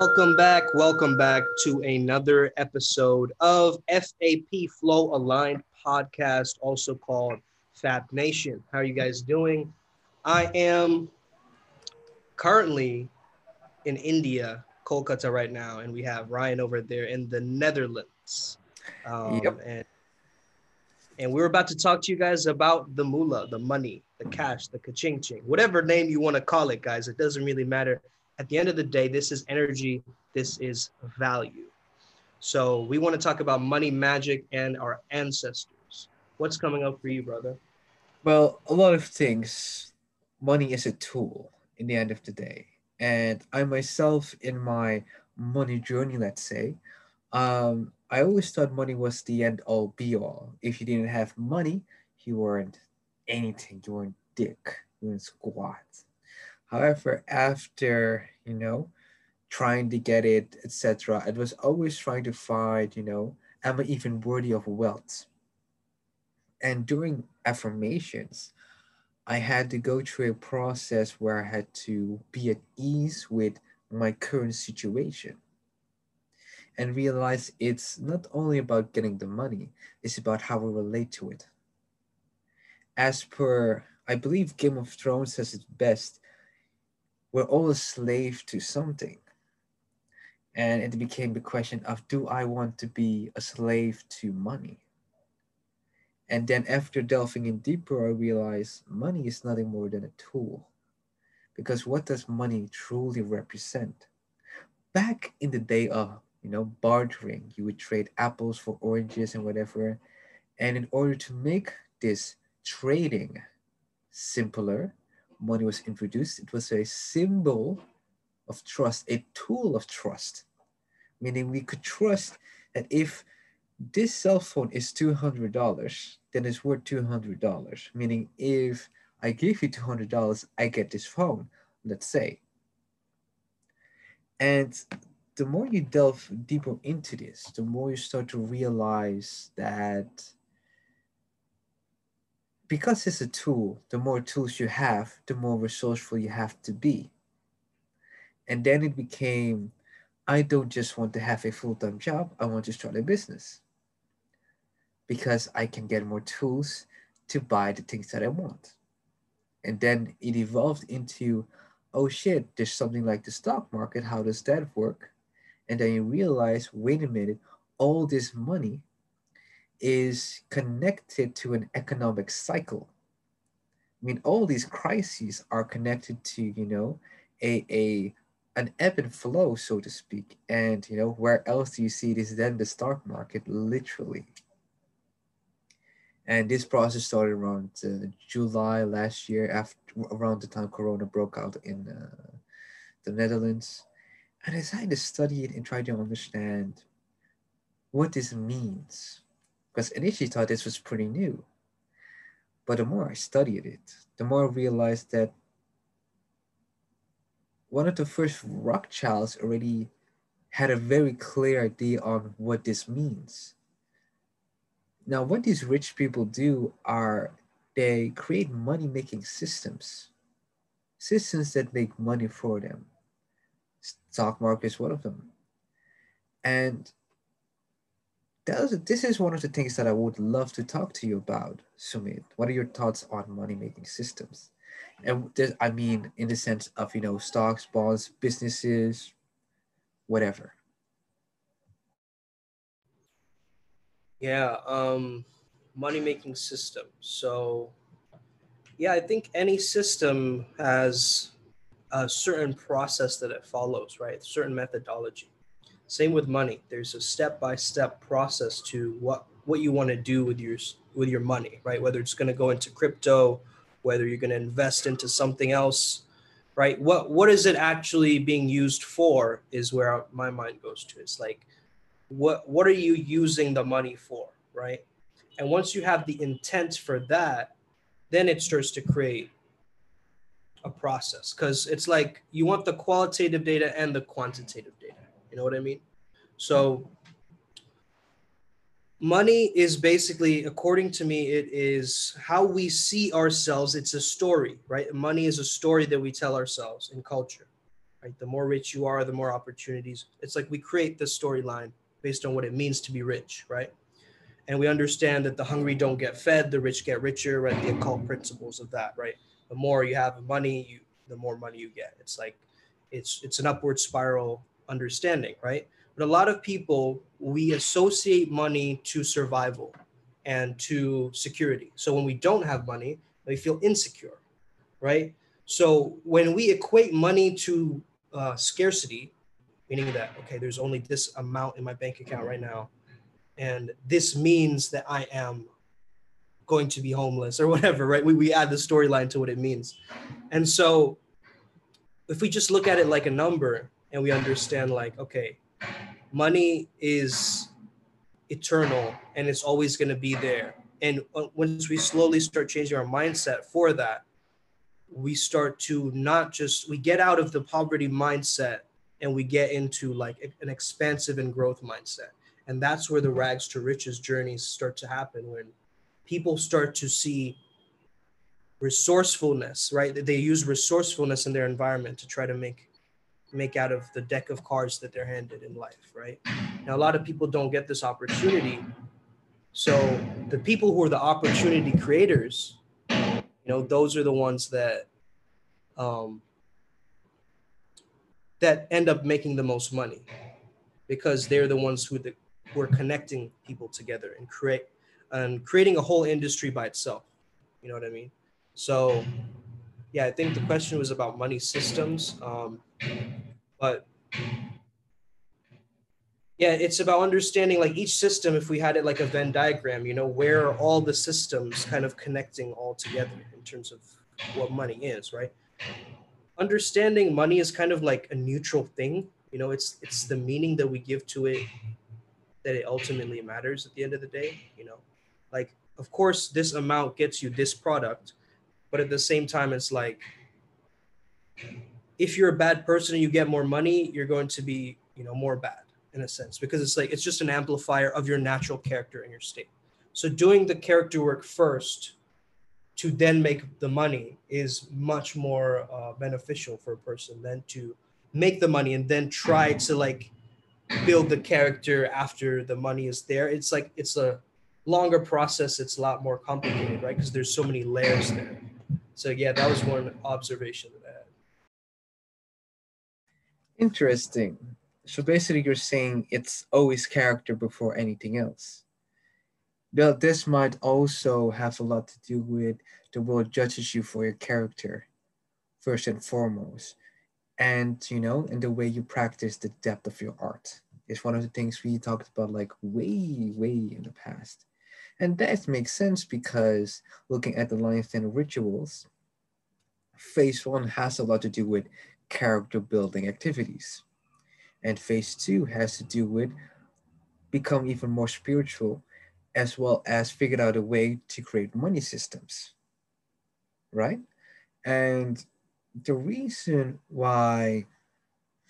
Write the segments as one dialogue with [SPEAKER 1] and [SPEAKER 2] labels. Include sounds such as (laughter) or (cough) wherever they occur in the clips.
[SPEAKER 1] Welcome back. Welcome back to another episode of FAP Flow Aligned podcast, also called FAP Nation. How are you guys doing? I am currently in India, Kolkata right now, and we have Ryan over there in the Netherlands. Um, yep. And and we're about to talk to you guys about the moolah, the money, the cash, the ka-ching ching, whatever name you want to call it, guys. It doesn't really matter. At the end of the day, this is energy. This is value. So we want to talk about money magic and our ancestors. What's coming up for you, brother?
[SPEAKER 2] Well, a lot of things. Money is a tool in the end of the day. And I myself, in my money journey, let's say, um, I always thought money was the end all be all. If you didn't have money, you weren't anything. You weren't dick. You weren't squat. However, after you know, trying to get it, etc., it was always trying to find, you know, am I even worthy of wealth? And during affirmations, I had to go through a process where I had to be at ease with my current situation and realize it's not only about getting the money, it's about how we relate to it. As per, I believe Game of Thrones says it best, we're all a slave to something. And it became the question of do I want to be a slave to money? And then after delving in deeper, I realized money is nothing more than a tool. Because what does money truly represent? Back in the day of you know, bartering. You would trade apples for oranges and whatever. And in order to make this trading simpler, money was introduced. It was a symbol of trust, a tool of trust, meaning we could trust that if this cell phone is $200, then it's worth $200. Meaning if I give you $200, I get this phone, let's say. And the more you delve deeper into this, the more you start to realize that because it's a tool, the more tools you have, the more resourceful you have to be. And then it became, I don't just want to have a full time job, I want to start a business because I can get more tools to buy the things that I want. And then it evolved into, oh shit, there's something like the stock market. How does that work? and then you realize wait a minute all this money is connected to an economic cycle. I mean all these crises are connected to you know a, a an ebb and flow so to speak. And you know where else do you see this than the stock market literally? And this process started around uh, july last year after around the time corona broke out in uh, the netherlands. And I decided to study it and try to understand what this means. Because initially thought this was pretty new. But the more I studied it, the more I realized that one of the first Rothschilds already had a very clear idea on what this means. Now, what these rich people do are they create money making systems, systems that make money for them stock market is one of them. And this is one of the things that I would love to talk to you about, Sumit. What are your thoughts on money making systems? And this, I mean, in the sense of, you know, stocks, bonds, businesses, whatever.
[SPEAKER 1] Yeah, um, money making system. So, yeah, I think any system has a certain process that it follows, right? Certain methodology. Same with money. There's a step-by-step process to what what you want to do with your with your money, right? Whether it's going to go into crypto, whether you're going to invest into something else, right? What what is it actually being used for? Is where my mind goes to. It's like, what what are you using the money for, right? And once you have the intent for that, then it starts to create a process because it's like you want the qualitative data and the quantitative. You know what I mean? So money is basically according to me it is how we see ourselves it's a story right money is a story that we tell ourselves in culture right? The more rich you are, the more opportunities. It's like we create the storyline based on what it means to be rich, right? And we understand that the hungry don't get fed, the rich get richer, right? The occult principles of that, right? The more you have money, you the more money you get. It's like it's it's an upward spiral understanding, right? But a lot of people we associate money to survival and to security. So when we don't have money, we feel insecure, right? So when we equate money to uh, scarcity, meaning that okay, there's only this amount in my bank account right now, and this means that I am going to be homeless or whatever, right? We, we add the storyline to what it means. And so if we just look at it like a number and we understand like, okay, money is eternal and it's always going to be there. And once we slowly start changing our mindset for that, we start to not just we get out of the poverty mindset and we get into like an expansive and growth mindset and that's where the rags to riches journeys start to happen when people start to see resourcefulness right they use resourcefulness in their environment to try to make make out of the deck of cards that they're handed in life right now a lot of people don't get this opportunity so the people who are the opportunity creators you know those are the ones that um, that end up making the most money because they're the ones who, the, who are connecting people together and create and creating a whole industry by itself. You know what I mean? So, yeah, I think the question was about money systems, um, but yeah, it's about understanding like each system. If we had it like a Venn diagram, you know, where are all the systems kind of connecting all together in terms of what money is, right? understanding money is kind of like a neutral thing you know it's it's the meaning that we give to it that it ultimately matters at the end of the day you know like of course this amount gets you this product but at the same time it's like if you're a bad person and you get more money you're going to be you know more bad in a sense because it's like it's just an amplifier of your natural character and your state. So doing the character work first to then make the money is much more uh, beneficial for a person than to make the money and then try to like build the character after the money is there. It's like it's a longer process. It's a lot more complicated right? Because there's so many layers there. So yeah that was one observation
[SPEAKER 2] interesting so basically you're saying it's always character before anything else now, this might also have a lot to do with the world judges you for your character, first and foremost. And, you know, and the way you practice the depth of your art is one of the things we talked about like way, way in the past. And that makes sense because looking at the Lion's Den rituals, phase one has a lot to do with character building activities. And phase two has to do with become even more spiritual as well as figured out a way to create money systems, right? And the reason why,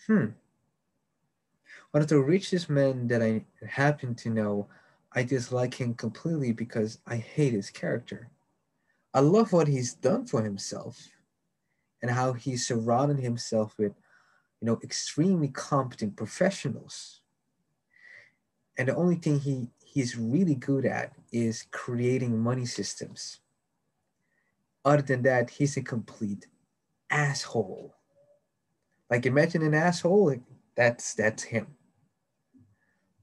[SPEAKER 2] hmm, one of the richest men that I happen to know, I dislike him completely because I hate his character. I love what he's done for himself and how he's surrounded himself with, you know, extremely competent professionals. And the only thing he he's really good at is creating money systems. Other than that, he's a complete asshole. Like imagine an asshole, that's that's him.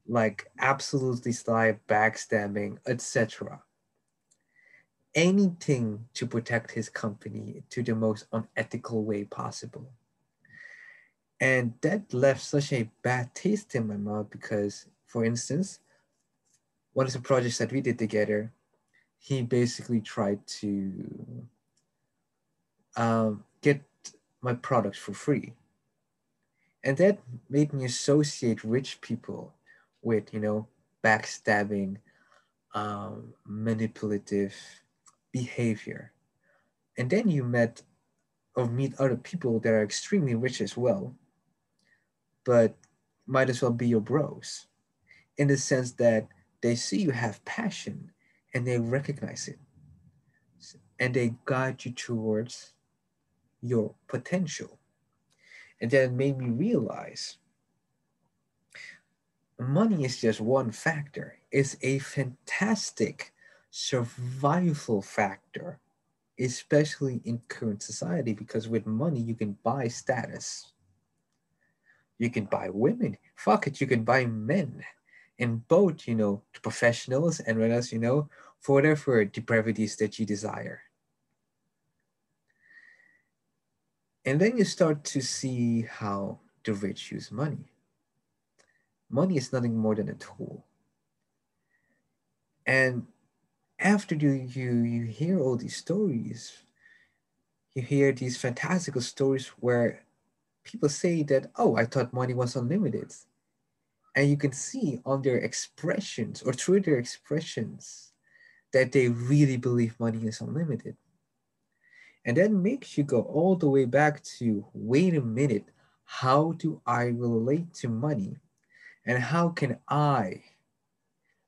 [SPEAKER 2] Like absolutely sly, backstabbing, etc. Anything to protect his company to the most unethical way possible. And that left such a bad taste in my mouth because, for instance, one of the projects that we did together, he basically tried to um, get my products for free. And that made me associate rich people with, you know, backstabbing, um, manipulative behavior. And then you met or meet other people that are extremely rich as well, but might as well be your bros in the sense that they see you have passion and they recognize it and they guide you towards your potential And then it made me realize money is just one factor. It's a fantastic survival factor, especially in current society, because with money you can buy status. You can buy women. Fuck it, you can buy men. And both, you know, professionals and what else, you know, for whatever depravities that you desire. And then you start to see how the rich use money. Money is nothing more than a tool. And after you, you, you hear all these stories, you hear these fantastical stories where people say that, oh, I thought money was unlimited. And you can see on their expressions or through their expressions that they really believe money is unlimited. And that makes you go all the way back to wait a minute, how do I relate to money? And how can I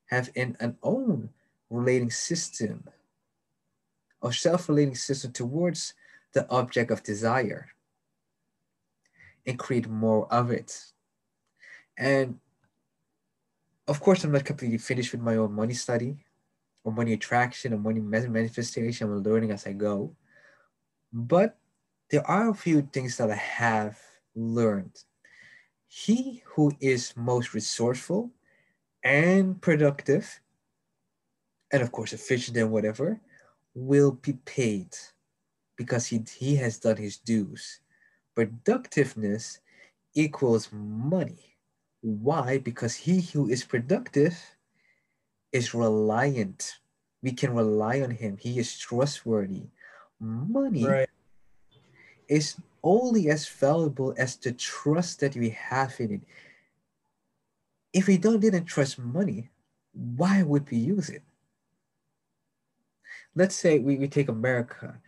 [SPEAKER 2] have an, an own relating system or self-relating system towards the object of desire and create more of it. And of course, I'm not completely finished with my own money study or money attraction or money manifestation. I'm learning as I go. But there are a few things that I have learned. He who is most resourceful and productive, and of course efficient and whatever, will be paid because he, he has done his dues productiveness equals money. Why? Because he who is productive is reliant. We can rely on him. He is trustworthy. Money right. is only as valuable as the trust that we have in it. If we don't didn't trust money, why would we use it? Let's say we, we take America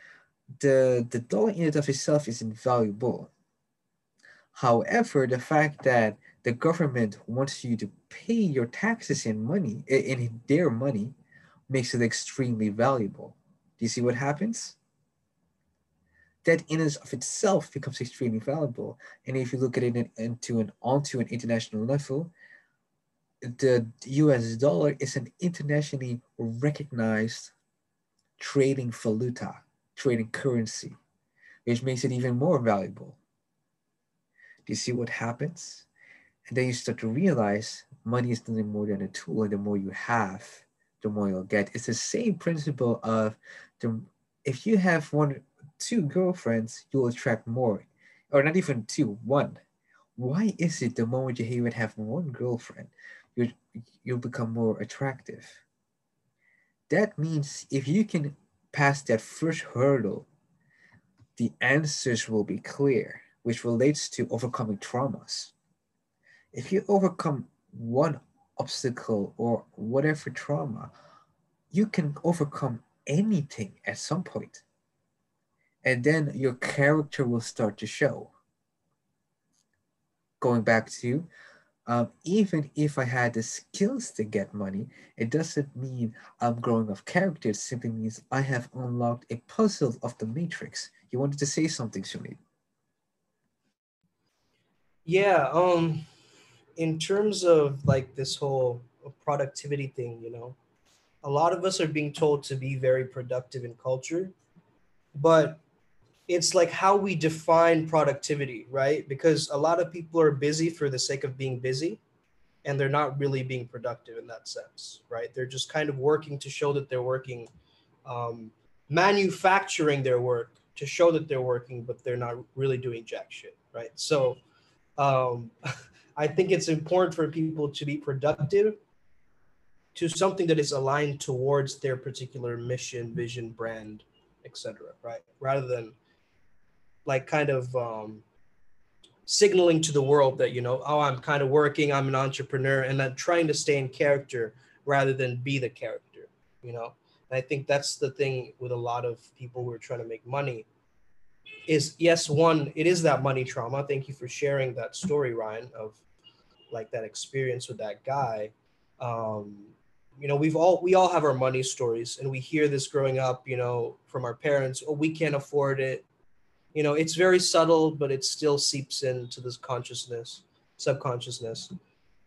[SPEAKER 2] the, the dollar in and of itself is invaluable. However, the fact that the government wants you to pay your taxes in money, in their money, makes it extremely valuable. Do you see what happens? That in and of itself becomes extremely valuable. And if you look at it into an onto an international level, the US dollar is an internationally recognized trading valuta trading currency, which makes it even more valuable. Do you see what happens? And then you start to realize money is nothing more than a tool, and the more you have, the more you'll get. It's the same principle of the if you have one two girlfriends, you'll attract more. Or not even two, one. Why is it the moment you even have one girlfriend, you you'll become more attractive? That means if you can pass that first hurdle, the answers will be clear, which relates to overcoming traumas. If you overcome one obstacle or whatever trauma, you can overcome anything at some point. And then your character will start to show. Going back to um, even if I had the skills to get money, it doesn't mean I'm growing of character. It simply means I have unlocked a puzzle of the matrix. You wanted to say something, Sumit?
[SPEAKER 1] Yeah. Um, in terms of like this whole productivity thing, you know, a lot of us are being told to be very productive in culture, but it's like how we define productivity, right? Because a lot of people are busy for the sake of being busy and they're not really being productive in that sense, right? They're just kind of working to show that they're working, um, manufacturing their work to show that they're working, but they're not really doing jack shit, right? So um, (laughs) I think it's important for people to be productive to something that is aligned towards their particular mission, vision, brand, etc. Right, rather than like kind of um, signaling to the world that you know oh i'm kind of working i'm an entrepreneur and i'm trying to stay in character rather than be the character you know? And i think that's the thing with a lot of people who are trying to make money is yes one it is that money trauma. Thank you for sharing that story ryan of like that experience with that guy. Um you know we've all we all have our money stories and we hear this growing up you know from our parents oh we can't afford it you know it's very subtle but it still seeps into this consciousness subconsciousness.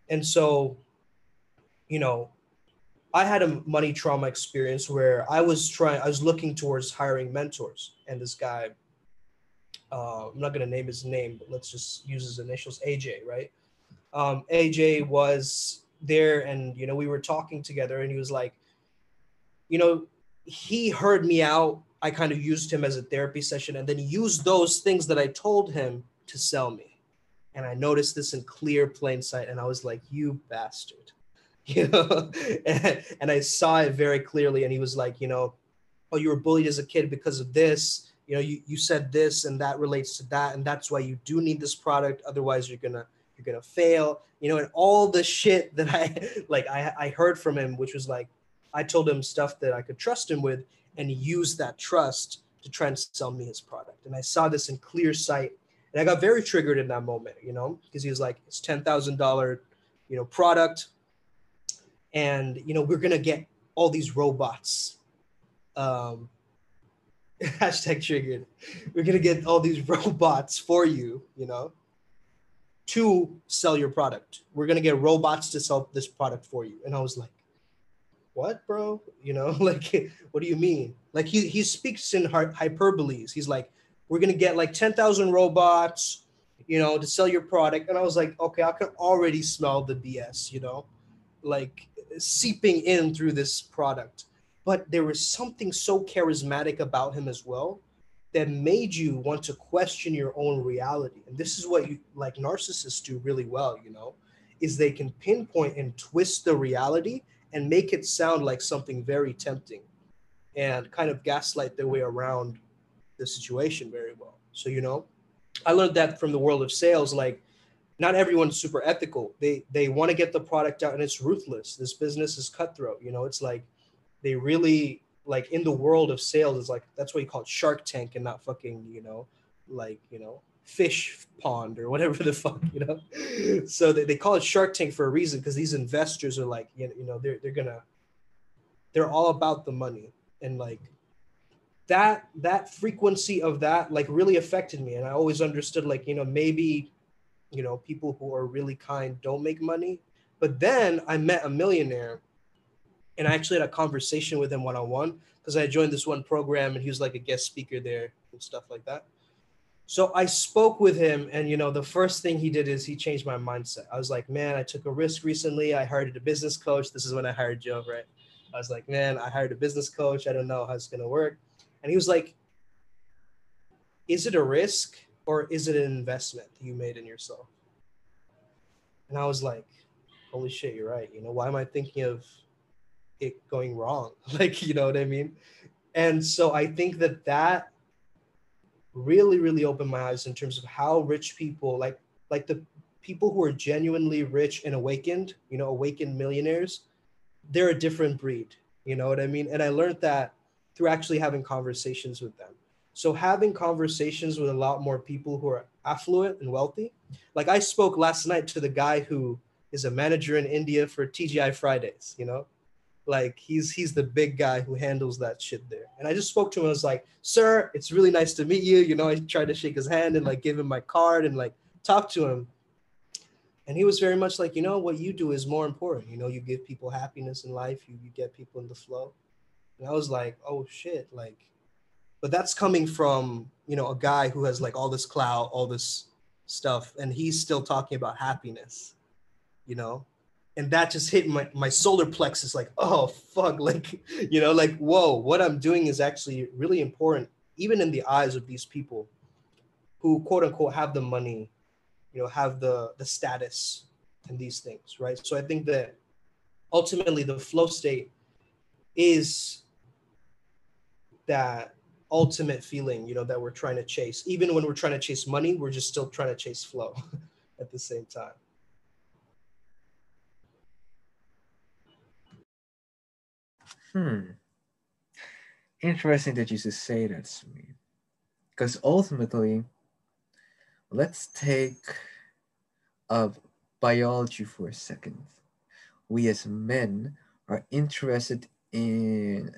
[SPEAKER 1] And so you know i had a money trauma experience where i was trying i was looking towards hiring mentors. And this guy uh, i'm not going to name his name but let's just use his initials aj right? Um, aj was there and you know we were talking together and he was like you know he heard me out I kind of used him as a therapy session and then used those things that I told him to sell me. And I noticed this in clear plain sight and I was like, you bastard. (laughs) You know, and, (laughs) and I saw it very clearly. And he was like, you know, oh, you were bullied as a kid because of this. You know, you, you said this and that relates to that. And that's why you do need this product. Otherwise, you're gonna you're gonna fail. You know, and all the shit that I (laughs) like I, I heard from him, which was like I told him stuff that I could trust him with and use that trust to try and sell me his product. And I saw this in clear sight. And I got very triggered in that moment, you know, because he was like, it's $10,000, you know, product. And, you know, we're going to get all these robots. Um, (laughs) hashtag triggered. We're going to get all these (laughs) robots for you, you know, to sell your product. We're going to get robots to sell this product for you. And I was like, what, bro? You know, (laughs) like, what do you mean? Like, he, he speaks in hyperboles. He's like, we're going to get like 10,000 robots, you know, to sell your product. And I was like, okay, I can already smell the BS, you know, like seeping in through this product. But there was something so charismatic about him as well that made you want to question your own reality. And this is what you like narcissists do really well, you know, is they can pinpoint and twist the reality and make it sound like something very tempting and kind of gaslight their way around the situation very well. So, you know, I learned that from the world of sales. Like, not everyone's super ethical. They they want to get the product out and it's ruthless. This business is cutthroat. You know, it's like they really like in the world of sales, it's like that's why you call it Shark Tank and not fucking, you know, like, you know, fish pond or whatever the fuck, you know. so they, they call it Shark Tank for a reason because these investors are like, you know, they're they're gonna they're all about the money and like that that frequency of that like really affected me and I always understood like, you know, maybe you know, people who are really kind don't make money. But then I met a millionaire and I actually had a conversation with him one on one because I joined this one program and he was like a guest speaker there and stuff like that. So I spoke with him, and you know, the first thing he did is he changed my mindset. I was like, man, I took a risk recently. I hired a business coach. This is when I hired Joe, right? I was like, man, I hired a business coach. I don't know how it's gonna work. And he was like, is it a risk or is it an investment you made in yourself? And I was like, holy shit, you're right. You know, why am I thinking of it going wrong? (laughs) like, you know what I mean? And so I think that that really really opened my eyes in terms of how rich people like like the people who are genuinely rich and awakened you know awakened millionaires they're a different breed you know what i mean? And i learned that through actually having conversations with them. So having conversations with a lot more people who are affluent and wealthy like i spoke last night to the guy who is a manager in india for tgi fridays you know like he's he's the big guy who handles that shit there. And I just spoke to him. I was like, "Sir, it's really nice to meet you." You know, I tried to shake his hand and like give him my card and like talk to him. And he was very much like, you know, what you do is more important. You know, you give people happiness in life. You you get people in the flow. And I was like, oh shit, like, but that's coming from you know a guy who has like all this clout, all this stuff, and he's still talking about happiness. You know, and that just hit my, my solar plexus like oh fuck (laughs) like you know like whoa what i'm doing is actually really important even in the eyes of these people who quote unquote have the money you know have the the status and these things right? So i think that ultimately the flow state is that ultimate feeling you know that we're trying to chase. Even when we're trying to chase money we're just still trying to chase flow (laughs) at the same time
[SPEAKER 2] Hmm. Interesting that you just say that to me. Because ultimately, let's take of biology for a second. We as men are interested in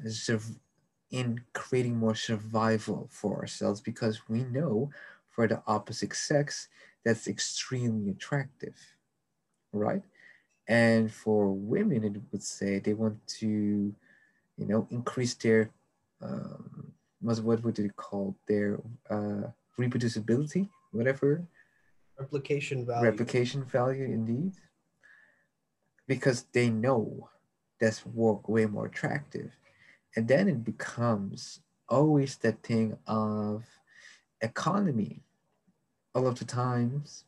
[SPEAKER 2] in creating more survival for ourselves because we know for the opposite sex that's extremely attractive, right? And for women, it would say they want to, you know, increase their, um, what would they call their uh, reproducibility, whatever.
[SPEAKER 1] Replication value.
[SPEAKER 2] Replication value, indeed. Because they know that's work way more attractive. And then it becomes always that thing of economy. All of the times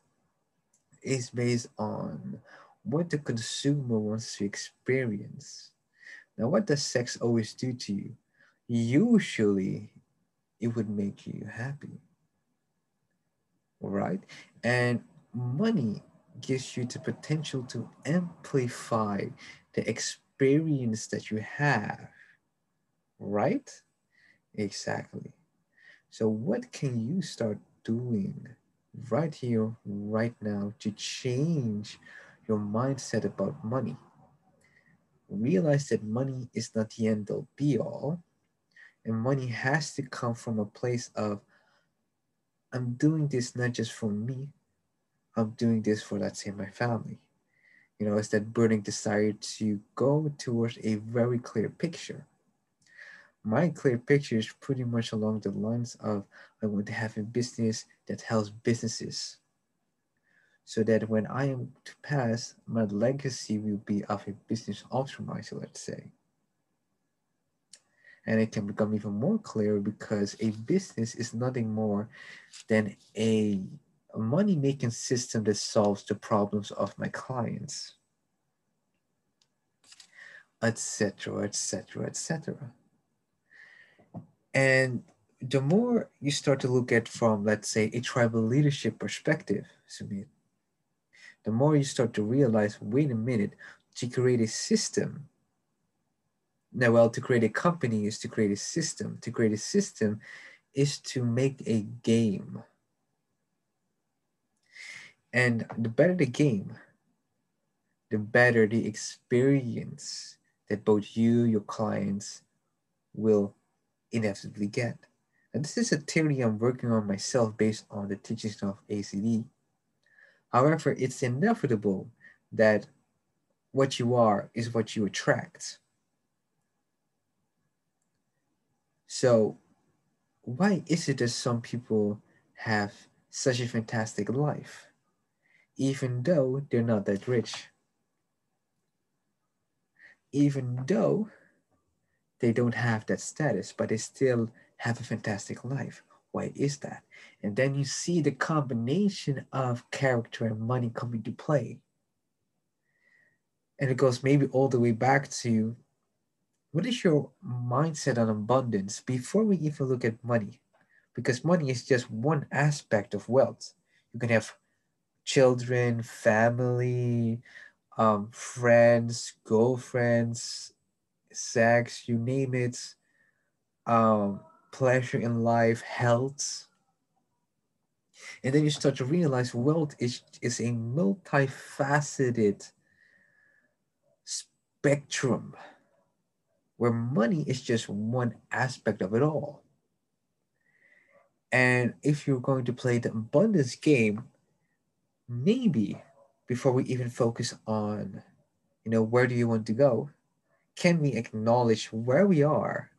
[SPEAKER 2] is based on what the consumer wants to experience. Now, what does sex always do to you? Usually, it would make you happy, right? And money gives you the potential to amplify the experience that you have, right? Exactly. So, what can you start doing right here, right now to change your mindset about money. Realize that money is not the end all be all, and money has to come from a place of I'm doing this not just for me, I'm doing this for, let's say, my family. You know, it's that burning desire to go towards a very clear picture. My clear picture is pretty much along the lines of I want to have a business that helps businesses so that when I am to pass, my legacy will be of a business optimizer, let's say. And it can become even more clear because a business is nothing more than a money making system that solves the problems of my clients, etc., etc., etc. And the more you start to look at from, let's say, a tribal leadership perspective, Sumit, the more you start to realize wait a minute, to create a system. Now, well, to create a company is to create a system. To create a system is to make a game. And the better the game, the better the experience that both you, your clients, will inevitably get. And this is a theory I'm working on myself based on the teachings of ACD. However, it's inevitable that what you are is what you attract. So, why is it that some people have such a fantastic life, even though they're not that rich? Even though they don't have that status, but they still have a fantastic life. Why is that? And then you see the combination of character and money come into play. And it goes maybe all the way back to what is your mindset on abundance before we even look at money? Because money is just one aspect of wealth. You can have children, family, um, friends, girlfriends, sex, you name it. Um, pleasure in life, health. And then you start to realize wealth is, is a multifaceted spectrum where money is just one aspect of it all. And if you're going to play the abundance game, maybe before we even focus on, you know, where do you want to go, can we acknowledge where we are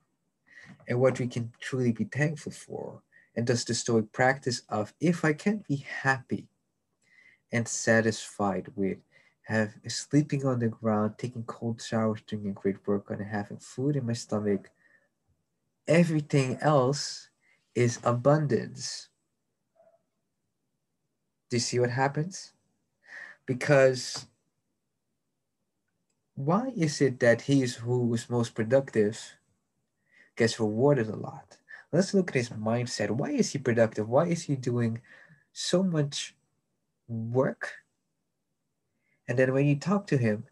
[SPEAKER 2] and what we can truly be thankful for. And thus the Stoic practice of if I can't be happy and satisfied with have sleeping on the ground, taking cold showers, doing a great workout, and having food in my stomach, everything else is abundance. Do you see what happens? Because why is it that he is who is most productive gets rewarded a lot. Let's look at his mindset. Why is he productive? Why is he doing so much work? And then when you talk to him,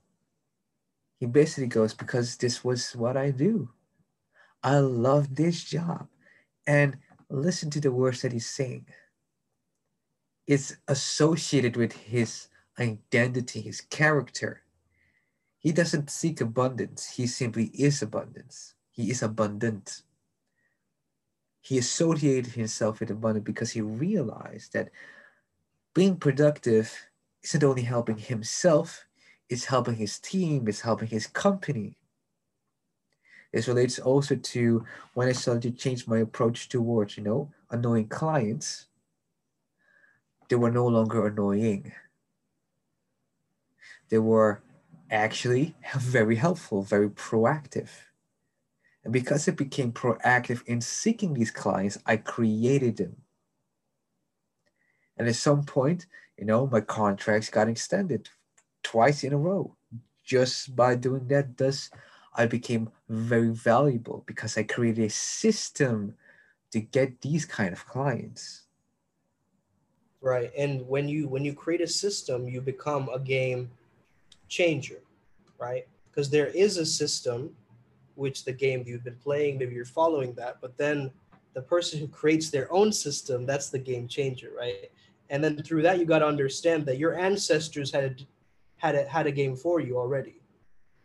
[SPEAKER 2] he basically goes, Because this was what I do. I love this job. And listen to the words that he's saying. It's associated with his identity, his character. He doesn't seek abundance, he simply is abundance. He is abundant. he associated himself with money because he realized that being productive isn't only helping himself, it's helping his team, it's helping his company. This relates also to when I started to change my approach towards, you know, annoying clients. They were no longer annoying. They were actually (laughs) very helpful, very proactive. And because I became proactive in seeking these clients, I created them. And at some point, you know, my contracts got extended twice in a row. Just by doing that, thus I became very valuable because I created a system to get these kind of clients.
[SPEAKER 1] Right. And when you when you create a system, you become a game changer, right? Because there is a system which the game you've been playing, maybe you're following that, but then the person who creates their own system, that's the game changer, right? And then through that, you got to understand that your ancestors had had a, had a game for you already,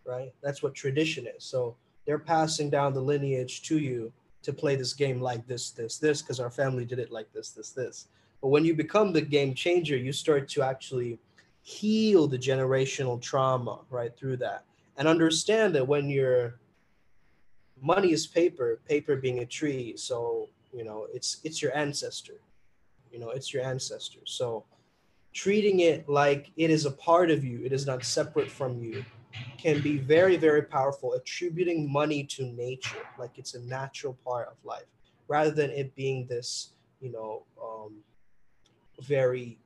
[SPEAKER 1] right? That's what tradition is. So they're passing down the lineage to you to play this game like this, this, this, because our family did it like this, this, this. But when you become the game changer, you start to actually heal the generational trauma right through that and understand that when you're money is paper, paper being a tree. So, you know, it's it's your ancestor. You know, it's your ancestor. So treating it like it is a part of you, it is not separate from you, can be very, very powerful. Attributing money to nature, like it's a natural part of life, rather than it being this, you know, um, very,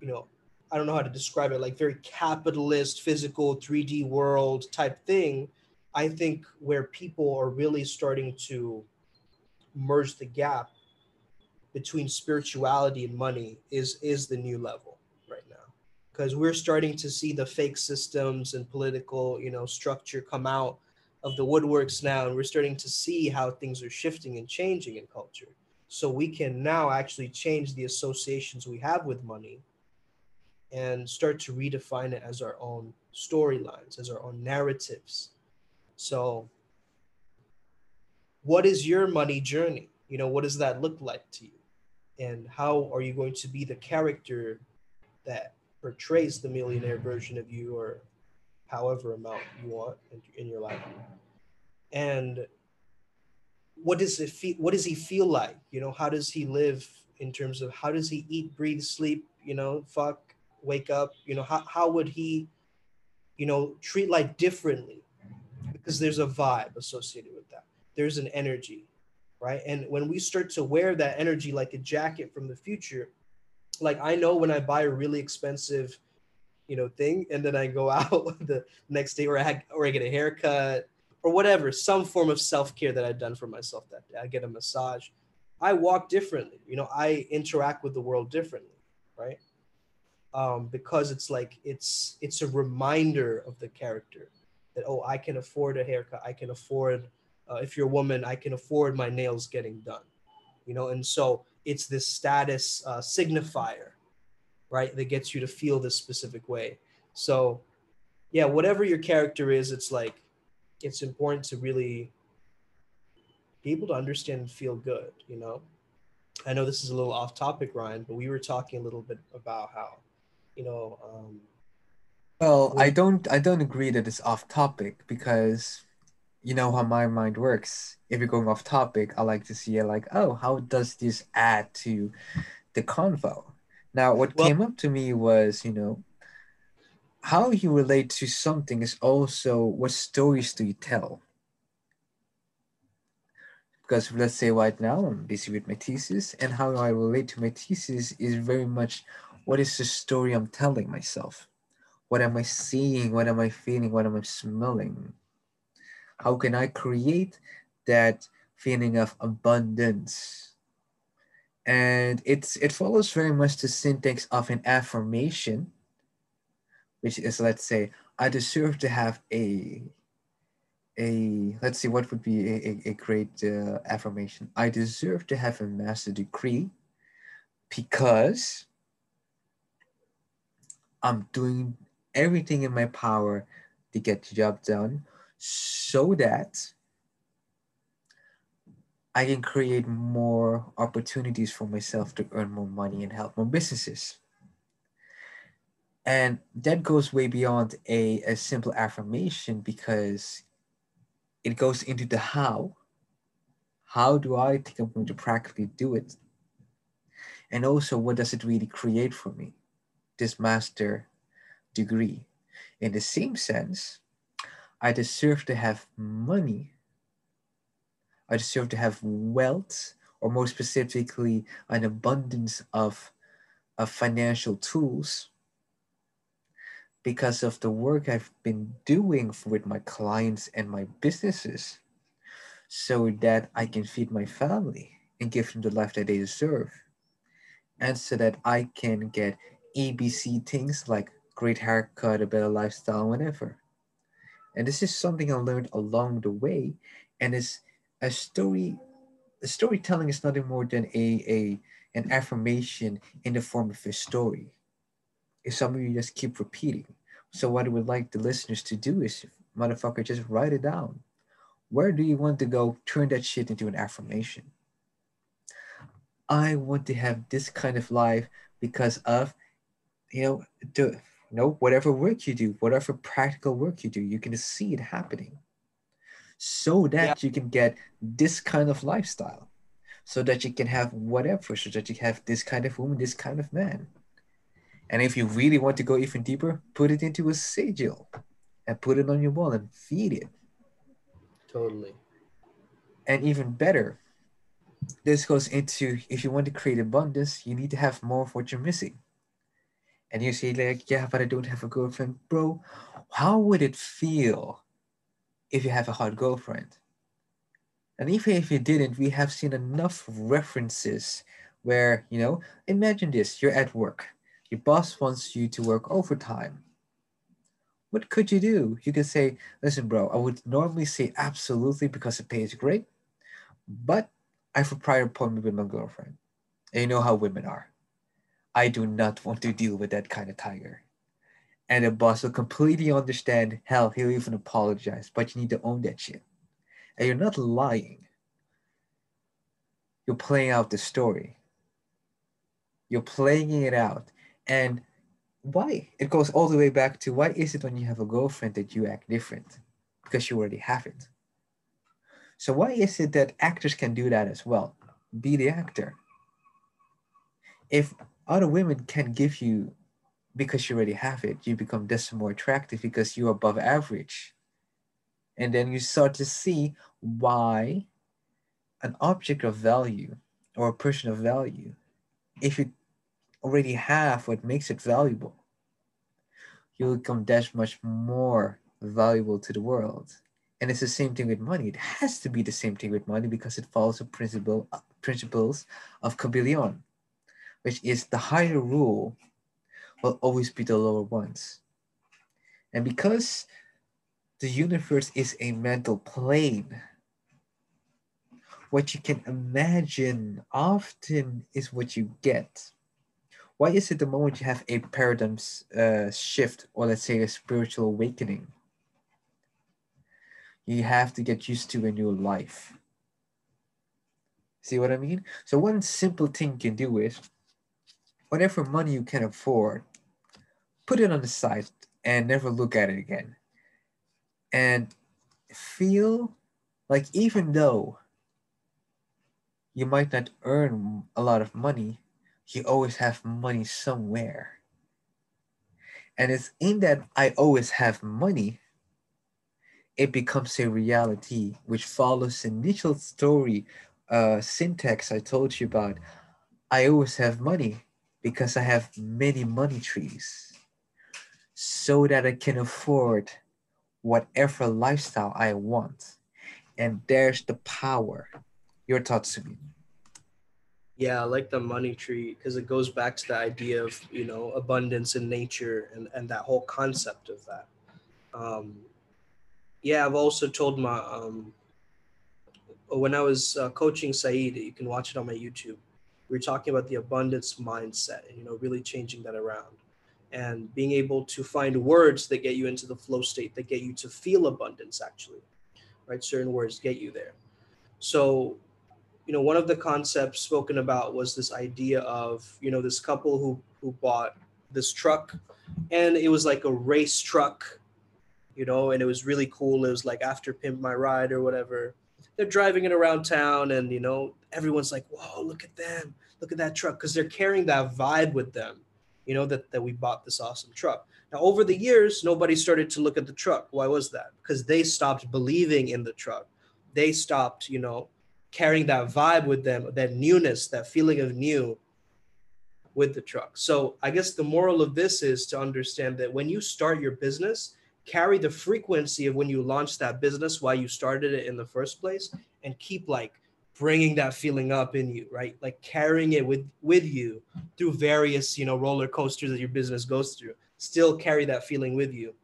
[SPEAKER 1] you know, I don't know how to describe it, like very capitalist, physical, 3D world type thing I think where people are really starting to merge the gap between spirituality and money is is the new level right now. Because we're starting to see the fake systems and political you know structure come out of the woodworks now and we're starting to see how things are shifting and changing in culture. So we can now actually change the associations we have with money and start to redefine it as our own storylines as our own narratives so, what is your money journey? You know, what does that look like to you? And how are you going to be the character that portrays the millionaire version of you or however amount you want in, in your life? And what does it feel what does he feel like? You know, how does he live in terms of how does he eat, breathe, sleep, you know, fuck, wake up, you know, how, how would he, you know, treat life differently? Because there's a vibe associated with that. There's an energy, right? And when we start to wear that energy like a jacket from the future, like I know when I buy a really expensive, you know, thing, and then I go (laughs) out the next day, or I or I get a haircut, or whatever, some form of self care that I've done for myself that day. I get a massage. I walk differently. You know, I interact with the world differently, right? Um, because it's like it's it's a reminder of the character that oh i can afford a haircut i can afford uh, if you're a woman i can afford my nails getting done you know? And so it's this status uh, signifier right that gets you to feel this specific way. So yeah whatever your character is it's like it's important to really be able to understand and feel good you know? I know this is a little off topic ryan but we were talking a little bit about how you know um,
[SPEAKER 2] well, I don't I don't agree that it's off topic because you know how my mind works. If you're going off topic, I like to see it like, oh, how does this add to the convo? Now, what well, came up to me was, you know, how you relate to something is also what stories do you tell? Because let's say right now I'm busy with my thesis, and how I relate to my thesis is very much what is the story I'm telling myself what am I seeing? What am I feeling? What am I smelling? How can I create that feeling of abundance? And it's it follows very much the syntax of an affirmation, which is let's say, I deserve to have a a let's see what would be a, a, a great uh, affirmation. I deserve to have a master degree because I'm doing everything in my power to get the job done so that I can create more opportunities for myself to earn more money and help more businesses. And that goes way beyond a, a simple affirmation because it goes into the how. How do I think I'm going to practically do it? And also, what does it really create for me? This master degree. In the same sense, I deserve to have money. I deserve to have wealth, or more specifically, an abundance of, of financial tools because of the work I've been doing with my clients and my businesses so that I can feed my family and give them the life that they deserve. And so that I can get ABC things like great haircut, a better lifestyle, whatever. And this is something I learned along the way. And it's a story, storytelling is nothing more than a, a an affirmation in the form of a story. It's something you just keep repeating. So what I would like the listeners to do is motherfucker, just write it down. Where do you want to go? Turn that shit into an affirmation. I want to have this kind of life because of, you know, the, you know, whatever work you do, whatever practical work you do, you can see it happening so that yeah. you can get this kind of lifestyle, so that you can have whatever, so that you have this kind of woman, this kind of man. And if you really want to go even deeper, put it into a sigil and put it on your wall and feed it.
[SPEAKER 1] Totally.
[SPEAKER 2] And even better, this goes into if you want to create abundance, you need to have more of what you're missing. And you say, like, yeah, but I don't have a girlfriend. Bro, how would it feel if you have a hot girlfriend? And even if you didn't, we have seen enough references where, you know, imagine this you're at work your boss wants you to work overtime. What could you do? You could say, listen, bro, I would normally say absolutely because the pay is great, but I have a prior appointment with my girlfriend. And you know how women are. I do not want to deal with that kind of tiger. And the boss will completely understand. Hell, he'll even apologize, but you need to own that shit. And you're not lying. You're playing out the story. You're playing it out. And why? It goes all the way back to why is it when you have a girlfriend that you act different? Because you already have it. So why is it that actors can do that as well? Be the actor. If other women can give you because you already have it, you become this more attractive because you're above average. And then you start to see why an object of value or a person of value, if you already have what makes it valuable, you become that much more valuable to the world. And it's the same thing with money. It has to be the same thing with money because it follows the principle principles of Kybalion, which is the higher rule will always be the lower ones. And because the universe is a mental plane, what you can imagine often is what you get. Why is it the moment you have a paradigm uh, shift or let's say a spiritual awakening you have to get used to a new life? See what i mean? So one simple thing you can do is whatever money you can afford put it on the side and never look at it again and feel like even though you might not earn a lot of money you always have money somewhere. And it's in that I always have money, it becomes a reality which follows the initial story uh, syntax I told you about. I always have money because I have many money trees so that I can afford whatever lifestyle I want. And there's the power. Your thoughts, Sabine.
[SPEAKER 1] Yeah, I like the money tree because it goes back to the idea of you know abundance in nature and and that whole concept of that. Um, yeah, I've also told my um, when I was uh, coaching Saeed, you can watch it on my YouTube. We were talking about the abundance mindset and you know really changing that around and being able to find words that get you into the flow state that get you to feel abundance actually right certain words get you there so you know, one of the concepts spoken about was this idea of, you know, this couple who who bought this truck and it was like a race truck, you know, and it was really cool. It was like after Pimp My Ride or whatever. They're driving it around town and you know, everyone's like, Whoa, look at them, look at that truck, because they're carrying that vibe with them, you know, that, that we bought this awesome truck. Now, over the years, nobody started to look at the truck. Why was that? Because they stopped believing in the truck. They stopped, you know, carrying that vibe with them, that newness, that feeling of new with the truck. So I guess the moral of this is to understand that when you start your business, carry the frequency of when you launched that business, why you started it in the first place, and keep like bringing that feeling up in you, right? Like carrying it with with you through various, you know, roller coasters that your business goes through. Still carry that feeling with you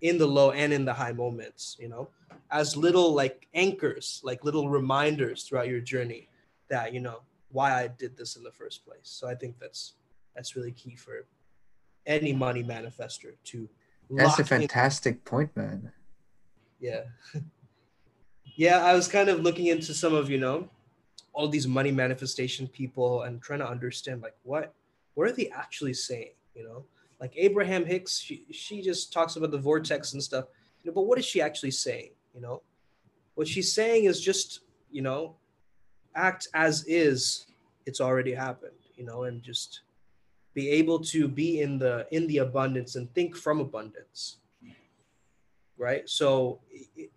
[SPEAKER 1] in the low and in the high moments, you know as little like anchors, like little reminders throughout your journey that, you know, why I did this in the first place. So I think that's that's really key for any money manifester to
[SPEAKER 2] That's a fantastic in. point, man.
[SPEAKER 1] Yeah. (laughs) yeah, I was kind of looking into some of, you know, all these money manifestation people and trying to understand like what what are they actually saying, you know? Like Abraham Hicks, she, she just talks about the vortex and stuff. You know, but what is she actually saying? you know what she's saying is just you know act as is it's already happened you know and just be able to be in the in the abundance and think from abundance. Right? So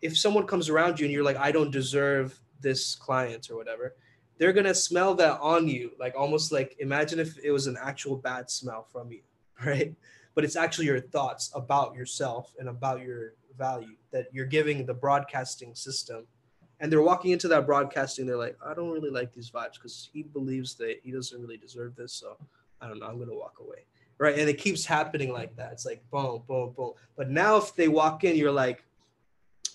[SPEAKER 1] if someone comes around you and you're like i don't deserve this client or whatever they're gonna smell that on you. Like almost like imagine if it was an actual bad smell from you (laughs) right? But it's actually your thoughts about yourself and about your value that you're giving the broadcasting system. And they're walking into that broadcasting they're like i don't really like these vibes because he believes that he doesn't really deserve this so i don't know i'm gonna walk away. Right? And it keeps happening like that. It's like boom boom boom. But now if they walk in you're like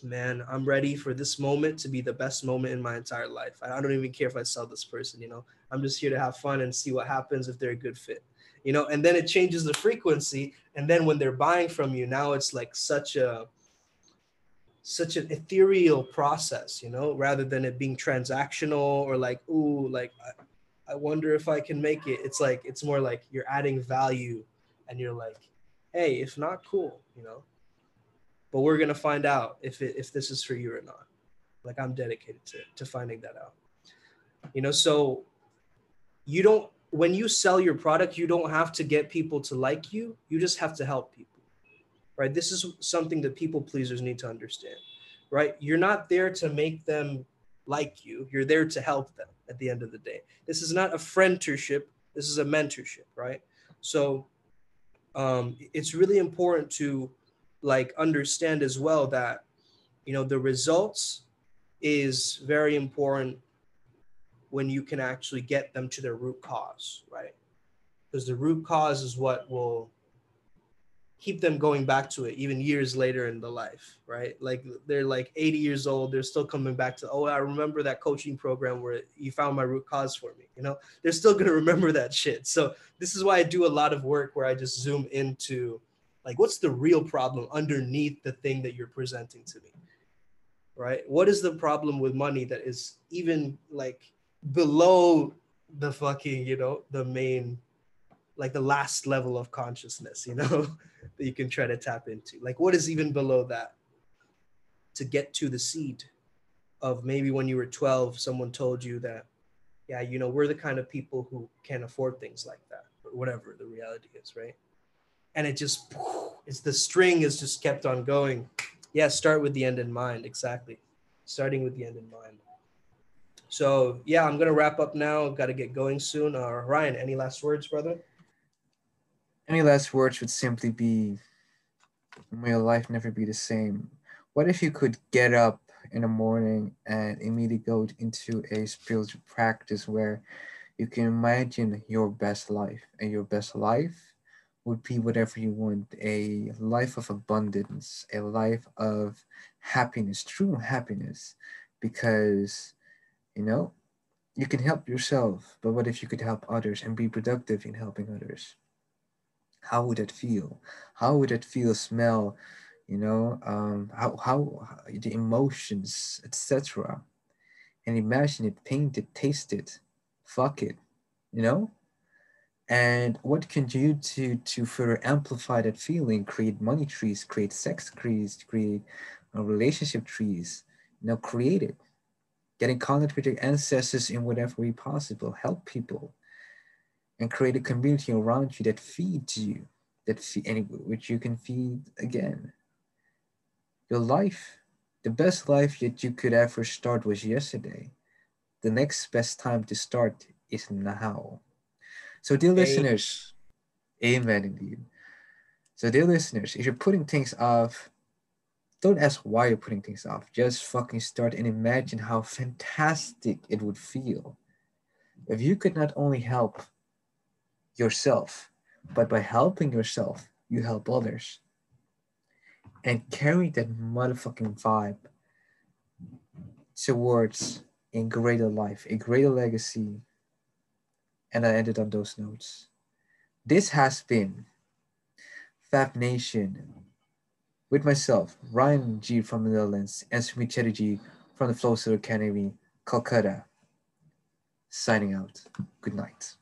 [SPEAKER 1] man i'm ready for this moment to be the best moment in my entire life. I don't even care if i sell this person you know? I'm just here to have fun and see what happens if they're a good fit. You know? And then it changes the frequency. And then when they're buying from you now it's like such a such an ethereal process, you know, rather than it being transactional or like, ooh, like I, wonder if I can make it. It's like it's more like you're adding value and you're like, hey, if not, cool, you know. But we're gonna find out if it, if this is for you or not. Like I'm dedicated to to finding that out. You know, so you don't when you sell your product, you don't have to get people to like you. You just have to help people right? This is something that people pleasers need to understand, right? You're not there to make them like you, you're there to help them at the end of the day. This is not a friendship, this is a mentorship, right? So um, it's really important to like understand as well that you know the results is very important when you can actually get them to their root cause, right? Because the root cause is what will keep them going back to it even years later in the life right? Like they're like 80 years old they're still coming back to oh i remember that coaching program where you found my root cause for me you know? They're still going (laughs) to remember that shit. So this is why i do a lot of work where i just zoom into like what's the real problem underneath the thing that you're presenting to me right? What is the problem with money that is even like below the fucking you know the main like the last level of consciousness you know (laughs) that you can try to tap into? Like, what is even below that to get to the seed of maybe when you were 12, someone told you that, yeah, you know, we're the kind of people who can't afford things like that, or whatever the reality is, right? And it just, it's the string is just kept on going. Yeah, start with the end in mind. Exactly. Starting with the end in mind. So, yeah, I'm to wrap up now. Got to get going soon. Uh, Ryan, any last words, brother?
[SPEAKER 2] Any last words would simply be may life never be the same. What if you could get up in the morning and immediately go into a spiritual practice where you can imagine your best life and your best life would be whatever you want a life of abundance, a life of happiness, true happiness, because you know you can help yourself, but what if you could help others and be productive in helping others? How would it feel how would it feel smell you know um, how, how the emotions etc and imagine it, paint it, taste it, fuck it, you know? And what can you do to, to further amplify that feeling? Create money trees, create sex trees, create uh, relationship trees, you know, create it. Get in contact with your ancestors in whatever way possible, help people, and create a community around you that feeds you, that feed, any, which you can feed again. Your life the best life that you could ever start was yesterday. The next best time to start is now. So, dear amen. listeners, amen indeed. So, dear listeners, if you're putting things off, don't ask why you're putting things off. Just fucking start and imagine how fantastic it would feel if you could not only help yourself, but by helping yourself, you help others and carry that motherfucking vibe towards a greater life, a greater legacy. And I ended on those notes. This has been Fab Nation with myself, Ryan G from the Netherlands, and Sumit Chatterjee from the Flow Academy, Calcutta. Signing out. Good night.